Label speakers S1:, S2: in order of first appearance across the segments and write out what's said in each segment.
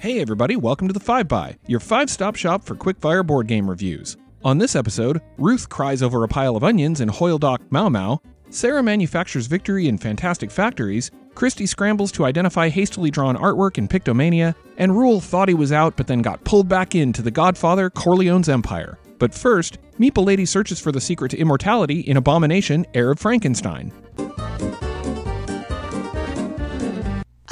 S1: Hey everybody, welcome to the Five By, your five-stop shop for quickfire board game reviews. On this episode, Ruth cries over a pile of onions in Heul Hoyledock Mau Mau, Sarah manufactures victory in Fantastic Factories, Christy scrambles to identify hastily drawn artwork in Pictomania, and Ruel thought he was out but then got pulled back into The Godfather Corleone's Empire. But first, Meeple Lady searches for the secret to immortality in Abomination Heir of Frankenstein.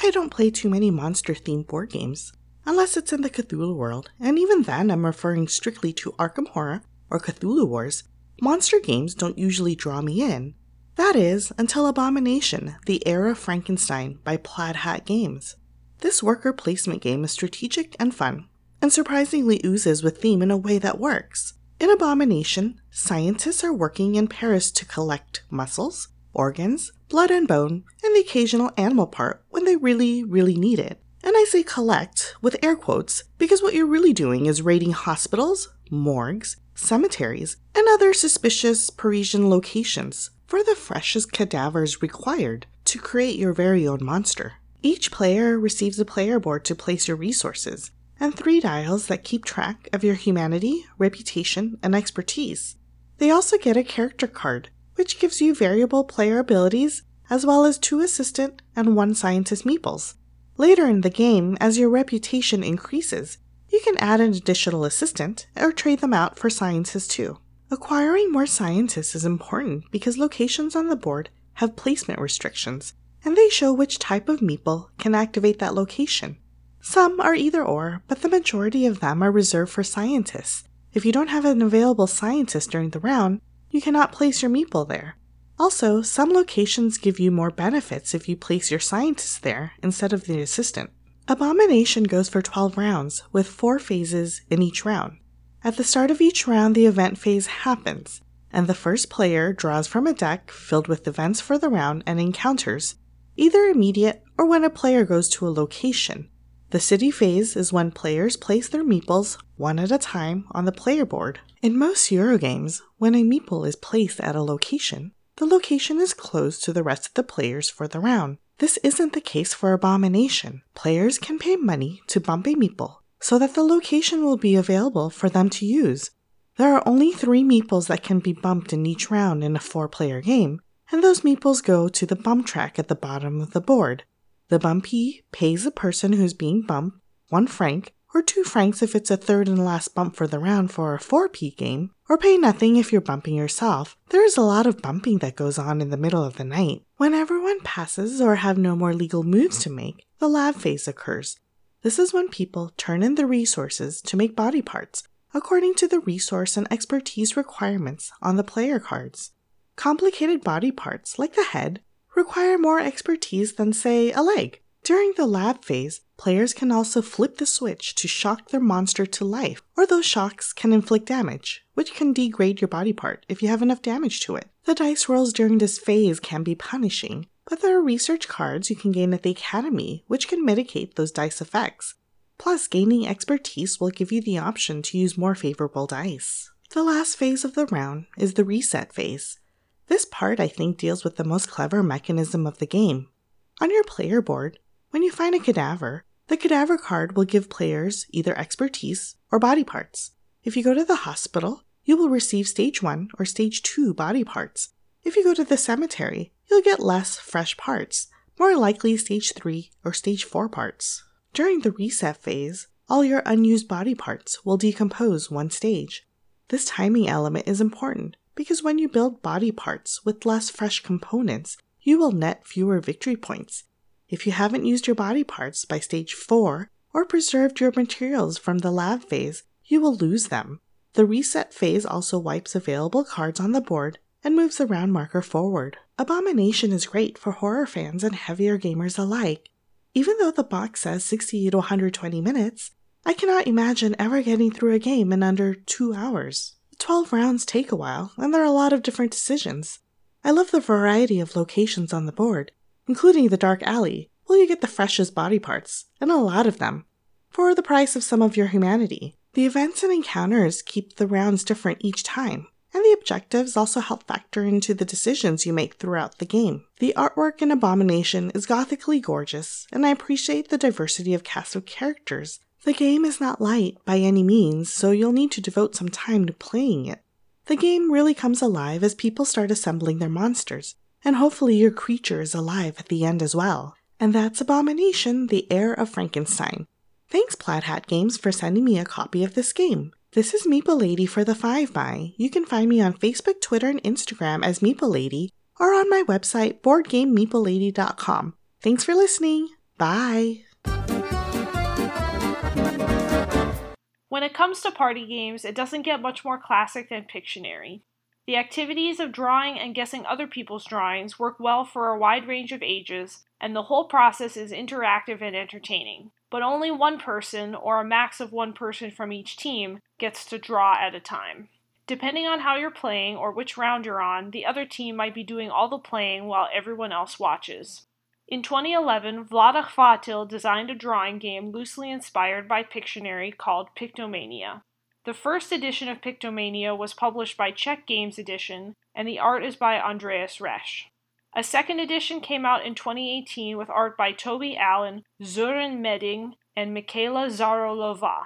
S2: I don't play too many monster themed board games, unless it's in the Cthulhu world, and even then I'm referring strictly to Arkham Horror or Cthulhu Wars. Monster games don't usually draw me in. That is, until Abomination, the Heir of Frankenstein by Plaid Hat Games. This worker placement game is strategic and fun, and surprisingly oozes with theme in a way that works. In Abomination, scientists are working in Paris to collect muscles, organs, blood and bone, and the occasional animal part when they really, really need it. And I say collect with air quotes because what you're really doing is raiding hospitals, morgues, cemeteries, and other suspicious Parisian locations for the freshest cadavers required to create your very own monster. Each player receives a player board to place your resources, and three dials that keep track of your humanity, reputation, and expertise. They also get a character card, which gives you variable player abilities as well as two assistant and one scientist meeples. Later in the game, as your reputation increases, you can add an additional assistant or trade them out for scientists too. Acquiring more scientists is important because locations on the board have placement restrictions, and they show which type of meeple can activate that location. Some are either or, but the majority of them are reserved for scientists. If you don't have an available scientist during the round, you cannot place your meeple there. Also, some locations give you more benefits if you place your scientist there instead of the assistant. Abomination goes for 12 rounds, with 4 phases in each round. At the start of each round, the event phase happens, and the first player draws from a deck filled with events for the round and encounters, either immediate or when a player goes to a location. The city phase is when players place their meeples one at a time on the player board. In most Eurogames, when a meeple is placed at a location, the location is closed to the rest of the players for the round. This isn't the case for Abomination. Players can pay money to bump a meeple so that the location will be available for them to use. There are only three meeples that can be bumped in each round in a four player game, and those meeples go to the bump track at the bottom of the board. The bumpee pays the person who's being bumped one franc or two francs if it's a third and last bump for the round for a 4p game, or pay nothing if you're bumping yourself. There is a lot of bumping that goes on in the middle of the night. When everyone passes or have no more legal moves to make, the lab phase occurs. This is when people turn in the resources to make body parts according to the resource and expertise requirements on the player cards. Complicated body parts, like the head, require more expertise than, say, a leg. During the lab phase, players can also flip the switch to shock their monster to life, or those shocks can inflict damage, which can degrade your body part if you have enough damage to it. The dice rolls during this phase can be punishing, but there are research cards you can gain at the Academy which can mitigate those dice effects. Plus, gaining expertise will give you the option to use more favorable dice. The last phase of the round is the reset phase. This part, I think, deals with the most clever mechanism of the game. On your player board, when you find a cadaver, the cadaver card will give players either expertise or body parts. If you go to the hospital, you will receive stage 1 or stage 2 body parts. If you go to the cemetery, you'll get less fresh parts, more likely stage 3 or stage 4 parts. During the reset phase, all your unused body parts will decompose one stage. This timing element is important because when you build body parts with less fresh components, you will net fewer victory points. If you haven't used your body parts by stage 4 or preserved your materials from the lab phase, you will lose them. The reset phase also wipes available cards on the board and moves the round marker forward. Abomination is great for horror fans and heavier gamers alike. Even though the box says 60 to 120 minutes, I cannot imagine ever getting through a game in under two hours. 12 rounds take a while, and there are a lot of different decisions. I love the variety of locations on the board, including the dark alley, where you get the freshest body parts, and a lot of them, for the price of some of your humanity. The events and encounters keep the rounds different each time. and the objectives also help factor into the decisions you make throughout the game. The artwork in Abomination is gothically gorgeous, and I appreciate the diversity of cast of characters. The game is not light by any means, so you'll need to devote some time to playing it. The game really comes alive as people start assembling their monsters, and hopefully your creature is alive at the end as well. And that's Abomination, the Heir of Frankenstein. Thanks, Plaid Hat Games, for sending me a copy of this game. This is Meeple Lady for the 5 by. You can find me on Facebook, Twitter, and Instagram as Meeple Lady, or on my website, boardgamemeeplelady.com. Thanks for listening. Bye.
S3: When it comes to party games, it doesn't get much more classic than Pictionary. The activities of drawing and guessing other people's drawings work well for a wide range of ages, and the whole process is interactive and entertaining. But only one person, or a max of one person from each team, gets to draw at a time. Depending on how you're playing or which round you're on, the other team might be doing all the playing while everyone else watches. In 2011, Vlaada Chvátil designed a drawing game loosely inspired by Pictionary called Pictomania. The first edition of Pictomania was published by Czech Games Edition, and the art is by Andreas Resch. A second edition came out in 2018 with art by Toby Allen, Zoran Medding, and Michaela Zarolova.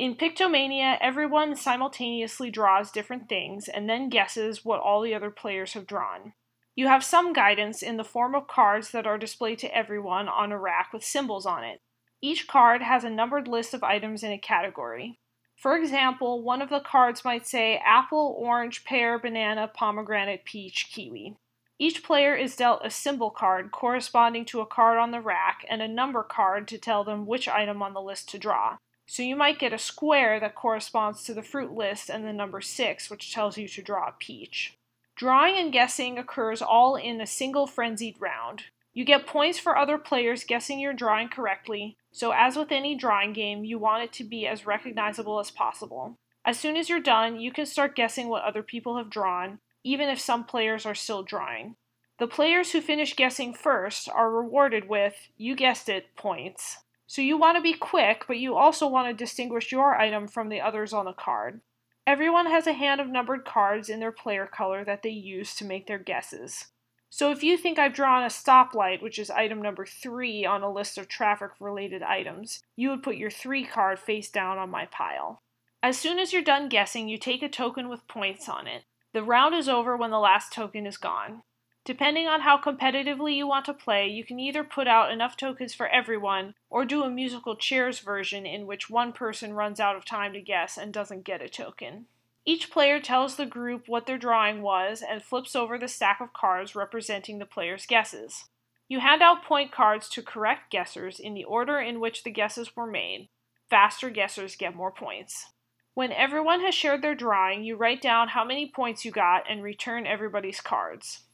S3: In Pictomania, everyone simultaneously draws different things and then guesses what all the other players have drawn. You have some guidance in the form of cards that are displayed to everyone on a rack with symbols on it. Each card has a numbered list of items in a category. For example, one of the cards might say apple, orange, pear, banana, pomegranate, peach, kiwi. Each player is dealt a symbol card corresponding to a card on the rack and a number card to tell them which item on the list to draw. So you might get a square that corresponds to the fruit list and the number 6, which tells you to draw a peach. Drawing and guessing occurs all in a single frenzied round. You get points for other players guessing your drawing correctly, so as with any drawing game, you want it to be as recognizable as possible. As soon as you're done, you can start guessing what other people have drawn, even if some players are still drawing. The players who finish guessing first are rewarded with, you guessed it, points. So you want to be quick, but you also want to distinguish your item from the others on the card. Everyone has a hand of numbered cards in their player color that they use to make their guesses. So if you think I've drawn a stoplight, which is item number 3 on a list of traffic related items, you would put your 3 card face down on my pile. As soon as you're done guessing, you take a token with points on it. The round is over when the last token is gone. Depending on how competitively you want to play, you can either put out enough tokens for everyone or do a musical chairs version in which one person runs out of time to guess and doesn't get a token. Each player tells the group what their drawing was and flips over the stack of cards representing the player's guesses. You hand out point cards to correct guessers in the order in which the guesses were made. Faster guessers get more points. When everyone has shared their drawing, you write down how many points you got and return everybody's cards.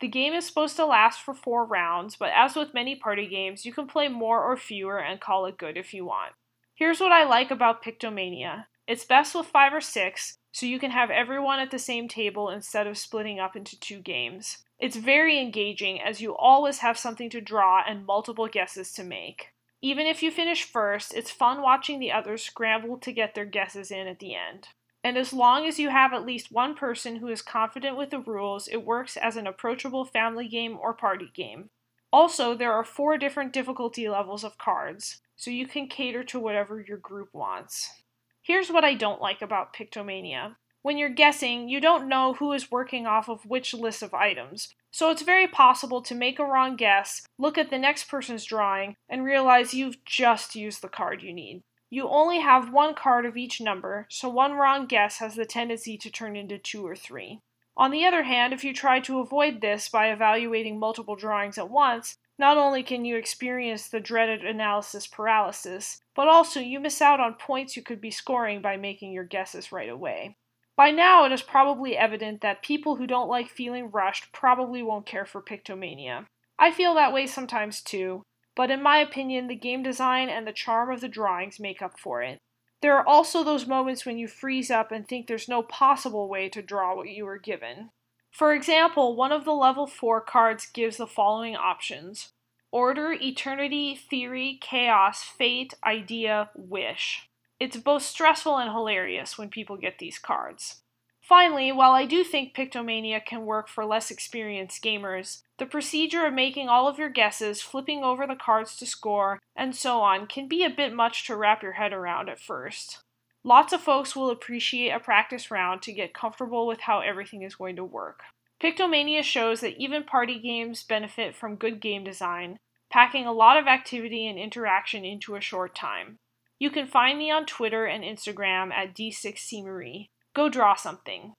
S3: The game is supposed to last for four rounds, but as with many party games, you can play more or fewer and call it good if you want. Here's what I like about Pictomania it's best with five or six, so you can have everyone at the same table instead of splitting up into two games. It's very engaging as you always have something to draw and multiple guesses to make. Even if you finish first, it's fun watching the others scramble to get their guesses in at the end and as long as you have at least one person who is confident with the rules, it works as an approachable family game or party game. Also, there are four different difficulty levels of cards, so you can cater to whatever your group wants. Here's what I don't like about Pictomania. When you're guessing, you don't know who is working off of which list of items, so it's very possible to make a wrong guess, look at the next person's drawing, and realize you've just used the card you need. You only have one card of each number, so one wrong guess has the tendency to turn into two or three. On the other hand, if you try to avoid this by evaluating multiple drawings at once, not only can you experience the dreaded analysis paralysis, but also you miss out on points you could be scoring by making your guesses right away. By now, it is probably evident that people who don't like feeling rushed probably won't care for Pictomania. I feel that way sometimes too, but in my opinion, the game design and the charm of the drawings make up for it. There are also those moments when you freeze up and think there's no possible way to draw what you were given. For example, one of the level 4 cards gives the following options Order, Eternity, Theory, Chaos, Fate, Idea, Wish. It's both stressful and hilarious when people get these cards. Finally, while I do think Pictomania can work for less experienced gamers, the procedure of making all of your guesses, flipping over the cards to score, and so on can be a bit much to wrap your head around at first. Lots of folks will appreciate a practice round to get comfortable with how everything is going to work. Pictomania shows that even party games benefit from good game design, packing a lot of activity and interaction into a short time. You can find me on Twitter and Instagram at D6cmarie. Go draw something.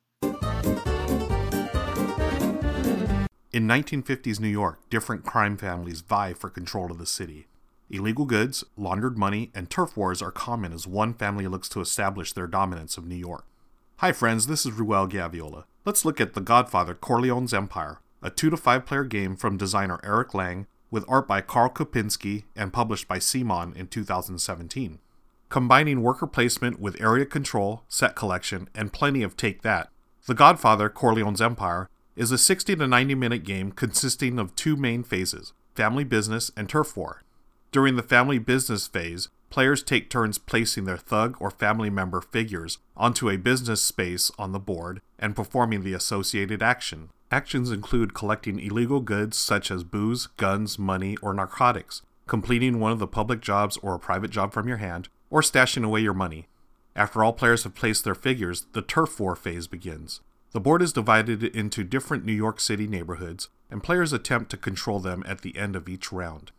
S4: In 1950s New York, different crime families vie for control of the city. Illegal goods, laundered money, and turf wars are common as one family looks to establish their dominance of New York. Hi friends, this is Ruel Gaviola. Let's look at The Godfather Corleone's Empire, a 2 to 5 player game from designer Eric Lang with art by Karl Kopinski and published by CMON in 2017 combining worker placement with area control, set collection, and plenty of take that. The Godfather Corleone's Empire is a 60 to 90 minute game consisting of two main phases family business and turf war. During the family business phase, players take turns placing their thug or family member figures onto a business space on the board and performing the associated action. Actions include collecting illegal goods such as booze, guns, money, or narcotics, completing one of the public jobs or a private job from your hand, or stashing away your money. After all players have placed their figures, the turf war phase begins. The board is divided into different New York City neighborhoods, and players attempt to control them at the end of each round.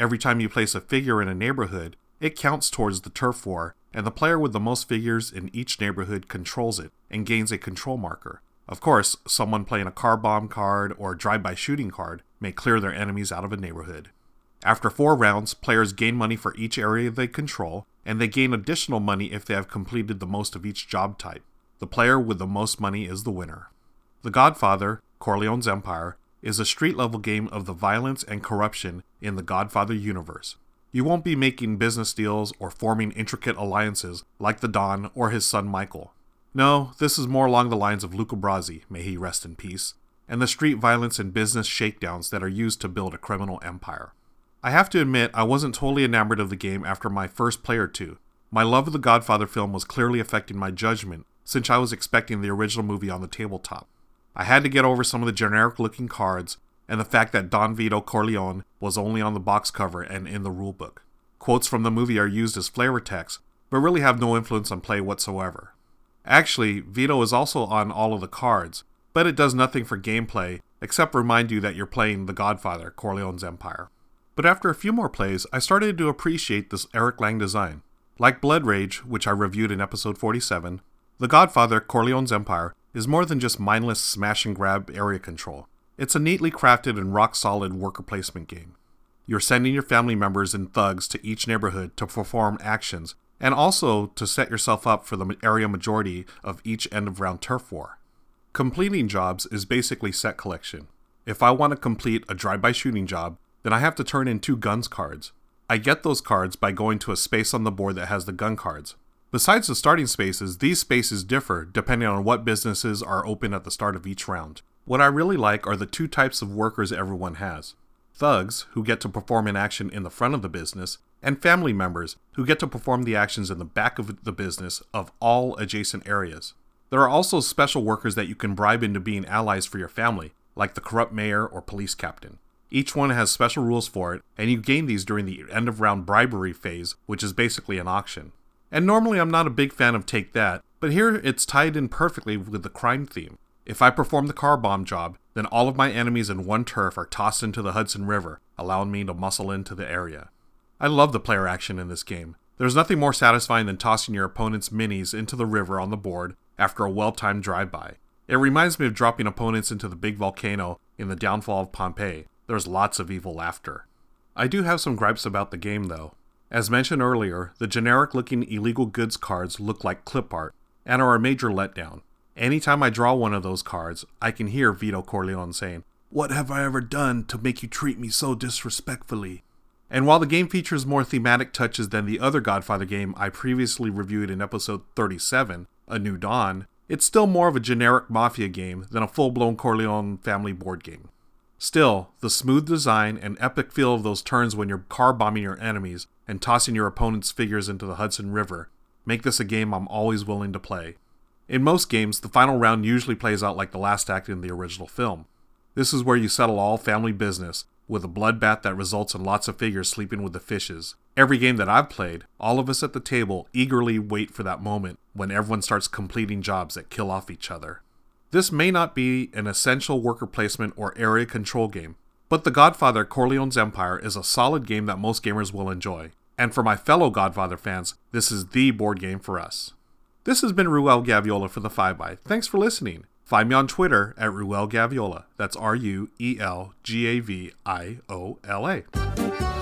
S4: Every time you place a figure in a neighborhood, it counts towards the turf war, and the player with the most figures in each neighborhood controls it and gains a control marker. Of course, someone playing a car bomb card or drive by shooting card may clear their enemies out of a neighborhood. After four rounds, players gain money for each area they control, and they gain additional money if they have completed the most of each job type. The player with the most money is the winner. The Godfather, Corleone's Empire, is a street level game of the violence and corruption in the Godfather universe. You won't be making business deals or forming intricate alliances like the Don or his son Michael. No, this is more along the lines of Luca Brasi, may he rest in peace, and the street violence and business shakedowns that are used to build a criminal empire. I have to admit, I wasn't totally enamored of the game after my first play or two. My love of the Godfather film was clearly affecting my judgment, since I was expecting the original movie on the tabletop. I had to get over some of the generic looking cards and the fact that Don Vito Corleone was only on the box cover and in the rulebook. Quotes from the movie are used as flavor text, but really have no influence on play whatsoever. Actually, Vito is also on all of the cards, but it does nothing for gameplay except remind you that you're playing The Godfather, Corleone's Empire. But after a few more plays, I started to appreciate this Eric Lang design. Like Blood Rage, which I reviewed in episode 47, The Godfather Corleone's Empire is more than just mindless smash and grab area control. It's a neatly crafted and rock solid worker placement game. You're sending your family members and thugs to each neighborhood to perform actions, and also to set yourself up for the area majority of each end of round turf war. Completing jobs is basically set collection. If I want to complete a drive by shooting job, then I have to turn in two guns cards. I get those cards by going to a space on the board that has the gun cards. Besides the starting spaces, these spaces differ depending on what businesses are open at the start of each round. What I really like are the two types of workers everyone has thugs, who get to perform an action in the front of the business, and family members, who get to perform the actions in the back of the business of all adjacent areas. There are also special workers that you can bribe into being allies for your family, like the corrupt mayor or police captain. Each one has special rules for it, and you gain these during the end of round bribery phase, which is basically an auction. And normally I'm not a big fan of Take That, but here it's tied in perfectly with the crime theme. If I perform the car bomb job, then all of my enemies in one turf are tossed into the Hudson River, allowing me to muscle into the area. I love the player action in this game. There's nothing more satisfying than tossing your opponent's minis into the river on the board after a well timed drive by. It reminds me of dropping opponents into the big volcano in the downfall of Pompeii, there's lots of evil laughter. I do have some gripes about the game, though. As mentioned earlier, the generic looking illegal goods cards look like clip art and are a major letdown. Anytime I draw one of those cards, I can hear Vito Corleone saying, What have I ever done to make you treat me so disrespectfully? And while the game features more thematic touches than the other Godfather game I previously reviewed in episode 37, A New Dawn, it's still more of a generic Mafia game than a full blown Corleone family board game. Still, the smooth design and epic feel of those turns when you're car bombing your enemies and tossing your opponent's figures into the Hudson River make this a game I'm always willing to play. In most games, the final round usually plays out like the last act in the original film. This is where you settle all family business, with a bloodbath that results in lots of figures sleeping with the fishes. Every game that I've played, all of us at the table eagerly wait for that moment when everyone starts completing jobs that kill off each other. This may not be an essential worker placement or area control game, but The Godfather Corleone's Empire is a solid game that most gamers will enjoy. And for my fellow Godfather fans, this is the board game for us. This has been Ruel Gaviola for the 5 by. Thanks for listening. Find me on Twitter at Ruel Gaviola. That's R U E L G A V I O L A.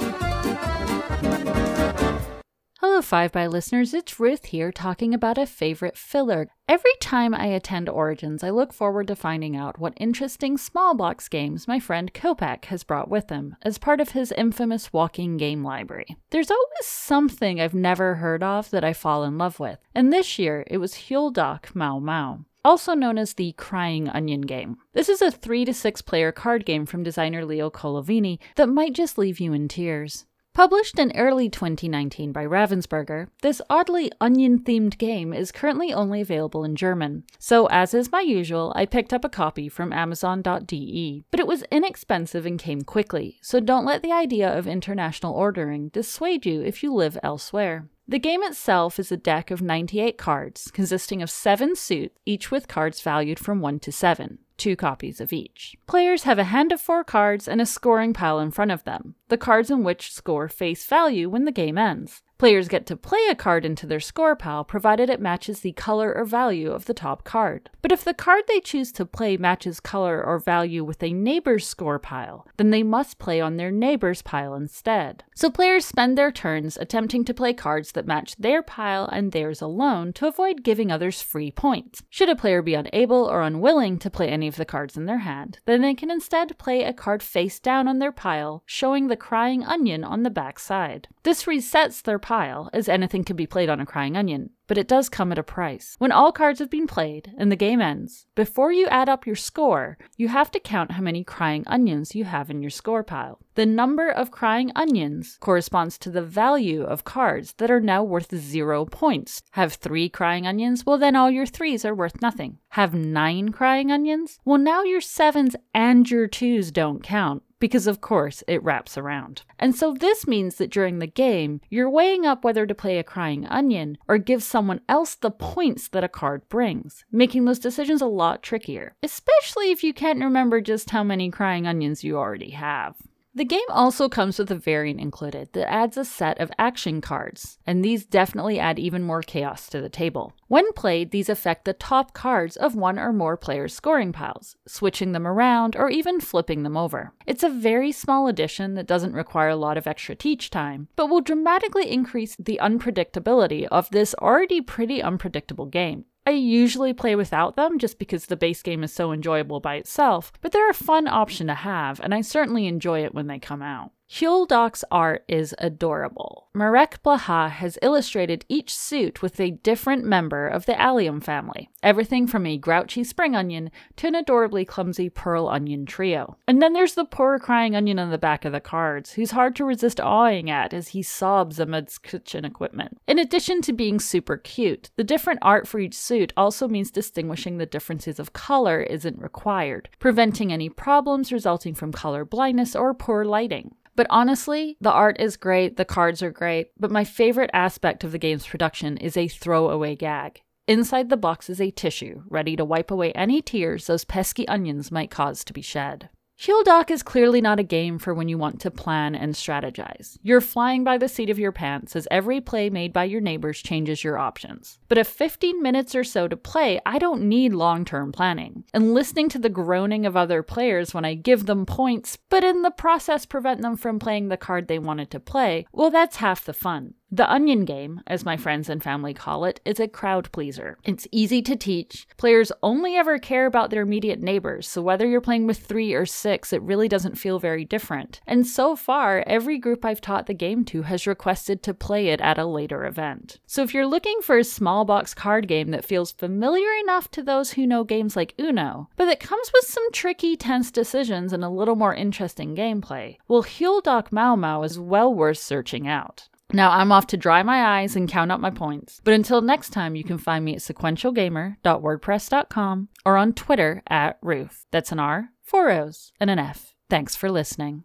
S5: 5 by listeners. It's Ruth here talking about a favorite filler. Every time I attend Origins, I look forward to finding out what interesting small box games my friend Kopak has brought with him as part of his infamous walking game library. There's always something I've never heard of that I fall in love with, and this year it was Heul Doch Mau Mau also known as the Crying Onion game. This is a 3 to 6 player card game from designer Leo Colovini that might just leave you in tears. Published in early 2019 by Ravensburger, this oddly onion themed game is currently only available in German. So, as is my usual, I picked up a copy from Amazon.de. But it was inexpensive and came quickly, so don't let the idea of international ordering dissuade you if you live elsewhere. The game itself is a deck of 98 cards, consisting of seven suits, each with cards valued from 1 to 7 two copies of each. Players have a hand of four cards and a scoring pile in front of them, the cards in which score face value when the game ends. Players get to play a card into their score pile provided it matches the color or value of the top card. But if the card they choose to play matches color or value with a neighbor's score pile, then they must play on their neighbor's pile instead. So players spend their turns attempting to play cards that match their pile and theirs alone to avoid giving others free points. Should a player be unable or unwilling to play any of the cards in their hand, then they can instead play a card face down on their pile, showing the crying onion on the back side. This resets their pile, as anything can be played on a crying onion, but it does come at a price. When all cards have been played and the game ends, before you add up your score, you have to count how many crying onions you have in your score pile. The number of crying onions corresponds to the value of cards that are now worth zero points. Have three crying onions? Well, then all your threes are worth nothing. Have nine crying onions? Well, now your sevens and your twos don't count because of course it wraps around. And so this means that during the game, you're weighing up whether to play a crying onion or give someone else the points that a card brings, making those decisions a lot trickier, especially if you can't remember just how many crying onions you already have. The game also comes with a variant included that adds a set of action cards, and these definitely add even more chaos to the table. When played, these affect the top cards of one or more players' scoring piles, switching them around or even flipping them over. It's a very small addition that doesn't require a lot of extra teach time, but will dramatically increase the unpredictability of this already pretty unpredictable game. I usually play without them just because the base game is so enjoyable by itself, but they're a fun option to have, and I certainly enjoy it when they come out. Heul Doch's art is adorable. Marek Blaha has illustrated each suit with a different member of the allium family, everything from a grouchy spring onion to an adorably clumsy pearl onion trio. And then there's the poor crying onion on the back of the cards, who's hard to resist awing at as he sobs amidst kitchen equipment. In addition to being super cute, the different art for each suit also means distinguishing the differences of color isn't required, preventing any problems resulting from color blindness or poor lighting. But honestly, the art is great, the cards are great, but my favorite aspect of the game's production is a throwaway gag. Inside the box is a tissue, ready to wipe away any tears those pesky onions might cause to be shed. Heul Doch is clearly not a game for when you want to plan and strategize. You're flying by the seat of your pants as every play made by your neighbors changes your options. But if 15 minutes or so to play, I don't need long term planning. And listening to the groaning of other players when I give them points, but in the process prevent them from playing the card they wanted to play, well, that's half the fun. The onion game, as my friends and family call it, is a crowd pleaser. It's easy to teach. Players only ever care about their immediate neighbors, so whether you're playing with three or six, it really doesn't feel very different. And so far, every group I've taught the game to has requested to play it at a later event. So if you're looking for a small box card game that feels familiar enough to those who know games like Uno, but that comes with some tricky, tense decisions and a little more interesting gameplay, well, Heul Doch Mau Mau is well worth searching out. Now I'm off to dry my eyes and count up my points. But until next time, you can find me at sequentialgamer.wordpress.com or on Twitter at Ruth. That's an R, four O's, and an F. Thanks for listening.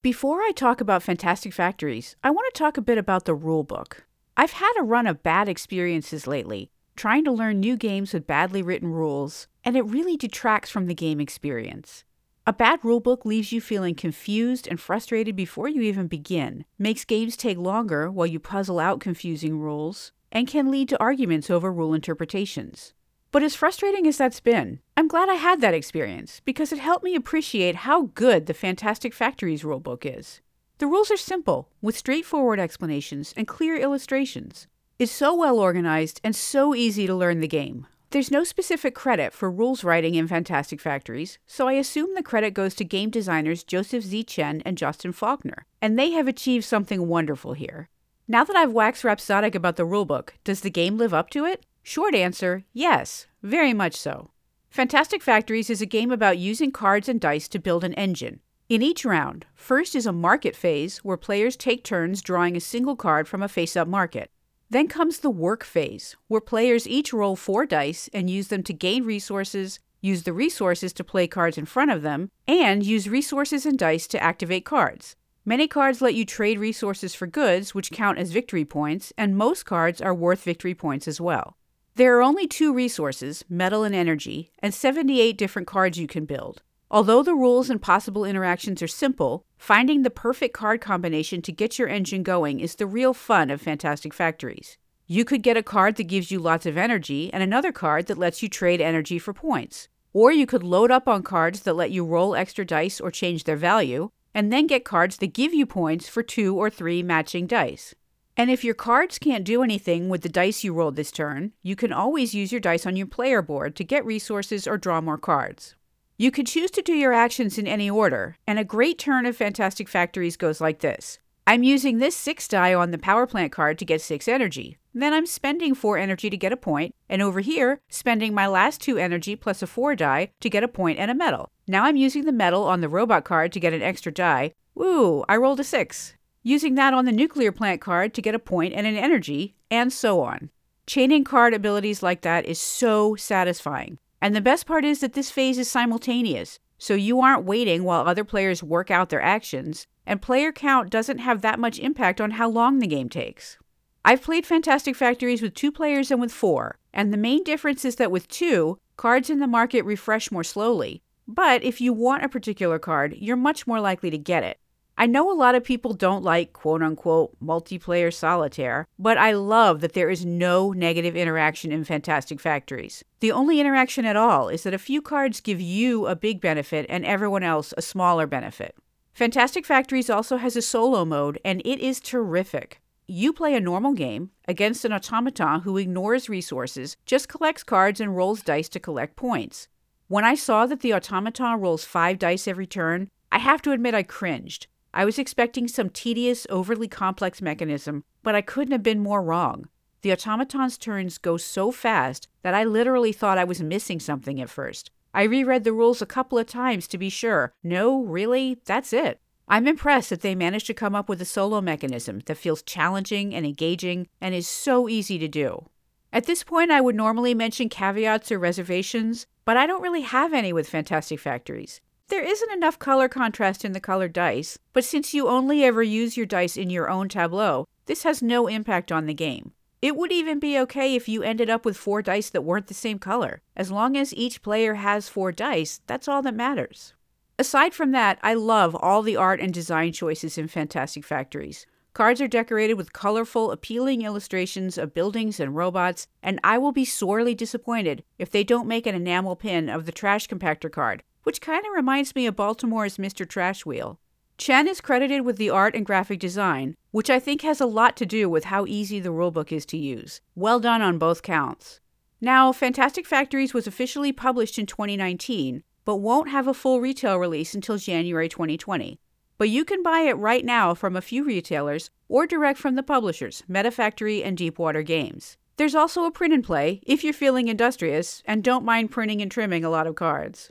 S6: Before I talk about Fantastic Factories, I want to talk a bit about the rulebook. I've had a run of bad experiences lately, trying to learn new games with badly written rules, and it really detracts from the game experience. A bad rulebook leaves you feeling confused and frustrated before you even begin, makes games take longer while you puzzle out confusing rules, and can lead to arguments over rule interpretations. But as frustrating as that's been, I'm glad I had that experience because it helped me appreciate how good the Fantastic Factories rulebook is. The rules are simple, with straightforward explanations and clear illustrations. It's so well organized and so easy to learn the game. There's no specific credit for rules writing in Fantastic Factories, so I assume the credit goes to game designers Joseph Z. Chen and Justin Faulkner, and they have achieved something wonderful here. Now that I've waxed rhapsodic about the rulebook, does the game live up to it? Short answer yes, very much so. Fantastic Factories is a game about using cards and dice to build an engine. In each round, first is a market phase where players take turns drawing a single card from a face up market. Then comes the work phase, where players each roll four dice and use them to gain resources, use the resources to play cards in front of them, and use resources and dice to activate cards. Many cards let you trade resources for goods, which count as victory points, and most cards are worth victory points as well. There are only two resources, metal and energy, and 78 different cards you can build. Although the rules and possible interactions are simple, finding the perfect card combination to get your engine going is the real fun of Fantastic Factories. You could get a card that gives you lots of energy and another card that lets you trade energy for points. Or you could load up on cards that let you roll extra dice or change their value, and then get cards that give you points for two or three matching dice. And if your cards can't do anything with the dice you rolled this turn, you can always use your dice on your player board to get resources or draw more cards. You can choose to do your actions in any order, and a great turn of Fantastic Factories goes like this. I'm using this 6 die on the power plant card to get 6 energy. Then I'm spending 4 energy to get a point, and over here, spending my last 2 energy plus a 4 die to get a point and a metal. Now I'm using the metal on the robot card to get an extra die. Woo, I rolled a 6 using that on the nuclear plant card to get a point and an energy, and so on. Chaining card abilities like that is so satisfying. And the best part is that this phase is simultaneous, so you aren't waiting while other players work out their actions, and player count doesn't have that much impact on how long the game takes. I've played Fantastic Factories with two players and with four, and the main difference is that with two, cards in the market refresh more slowly. But if you want a particular card, you're much more likely to get it. I know a lot of people don't like quote unquote multiplayer solitaire, but I love that there is no negative interaction in Fantastic Factories. The only interaction at all is that a few cards give you a big benefit and everyone else a smaller benefit. Fantastic Factories also has a solo mode, and it is terrific. You play a normal game against an automaton who ignores resources, just collects cards, and rolls dice to collect points. When I saw that the automaton rolls five dice every turn, I have to admit I cringed. I was expecting some tedious, overly complex mechanism, but I couldn't have been more wrong. The automaton's turns go so fast that I literally thought I was missing something at first. I reread the rules a couple of times to be sure. No, really, that's it. I'm impressed that they managed to come up with a solo mechanism that feels challenging and engaging and is so easy to do. At this point, I would normally mention caveats or reservations, but I don't really have any with Fantastic Factories. There isn't enough color contrast in the colored dice, but since you only ever use your dice in your own tableau, this has no impact on the game. It would even be okay if you ended up with four dice that weren't the same color. As long as each player has four dice, that's all that matters. Aside from that, I love all the art and design choices in Fantastic Factories. Cards are decorated with colorful, appealing illustrations of buildings and robots, and I will be sorely disappointed if they don't make an enamel pin of the trash compactor card, which kind of reminds me of Baltimore's Mr. Trash Wheel. Chen is credited with the art and graphic design, which I think has a lot to do with how easy the rulebook is to use. Well done on both counts. Now, Fantastic Factories was officially published in 2019, but won't have a full retail release until January 2020. But you can buy it right now from a few retailers or direct from the publishers, MetaFactory and Deepwater Games. There's also a print and play if you're feeling industrious and don't mind printing and trimming a lot of cards.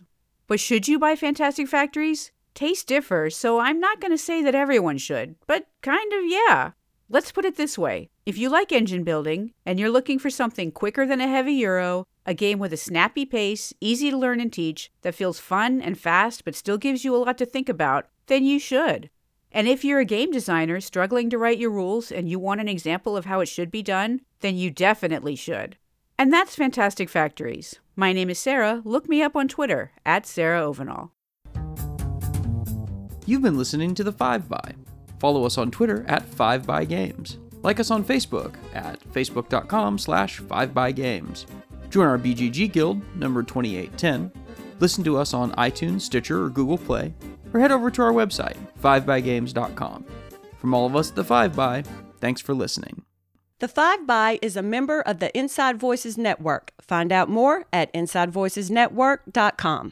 S6: But should you buy Fantastic Factories? Taste differs, so I'm not going to say that everyone should, but kind of yeah. Let's put it this way if you like engine building and you're looking for something quicker than a heavy Euro, a game with a snappy pace, easy to learn and teach, that feels fun and fast but still gives you a lot to think about, then you should. And if you're a game designer struggling to write your rules and you want an example of how it should be done, then you definitely should. And that's Fantastic Factories. My name is Sarah. Look me up on Twitter at Sarah Ovenall.
S7: You've been listening to The Five By. Follow us on Twitter at Five By Games. Like us on Facebook at facebook.com slash 5bygames. Join our BGG Guild, number 2810. Listen to us on iTunes, Stitcher, or Google Play, or head over to our website, 5bygames.com. From all of us at The 5 By, thanks for listening.
S8: The 5 By is a member of the Inside Voices Network. Find out more at InsideVoicesNetwork.com.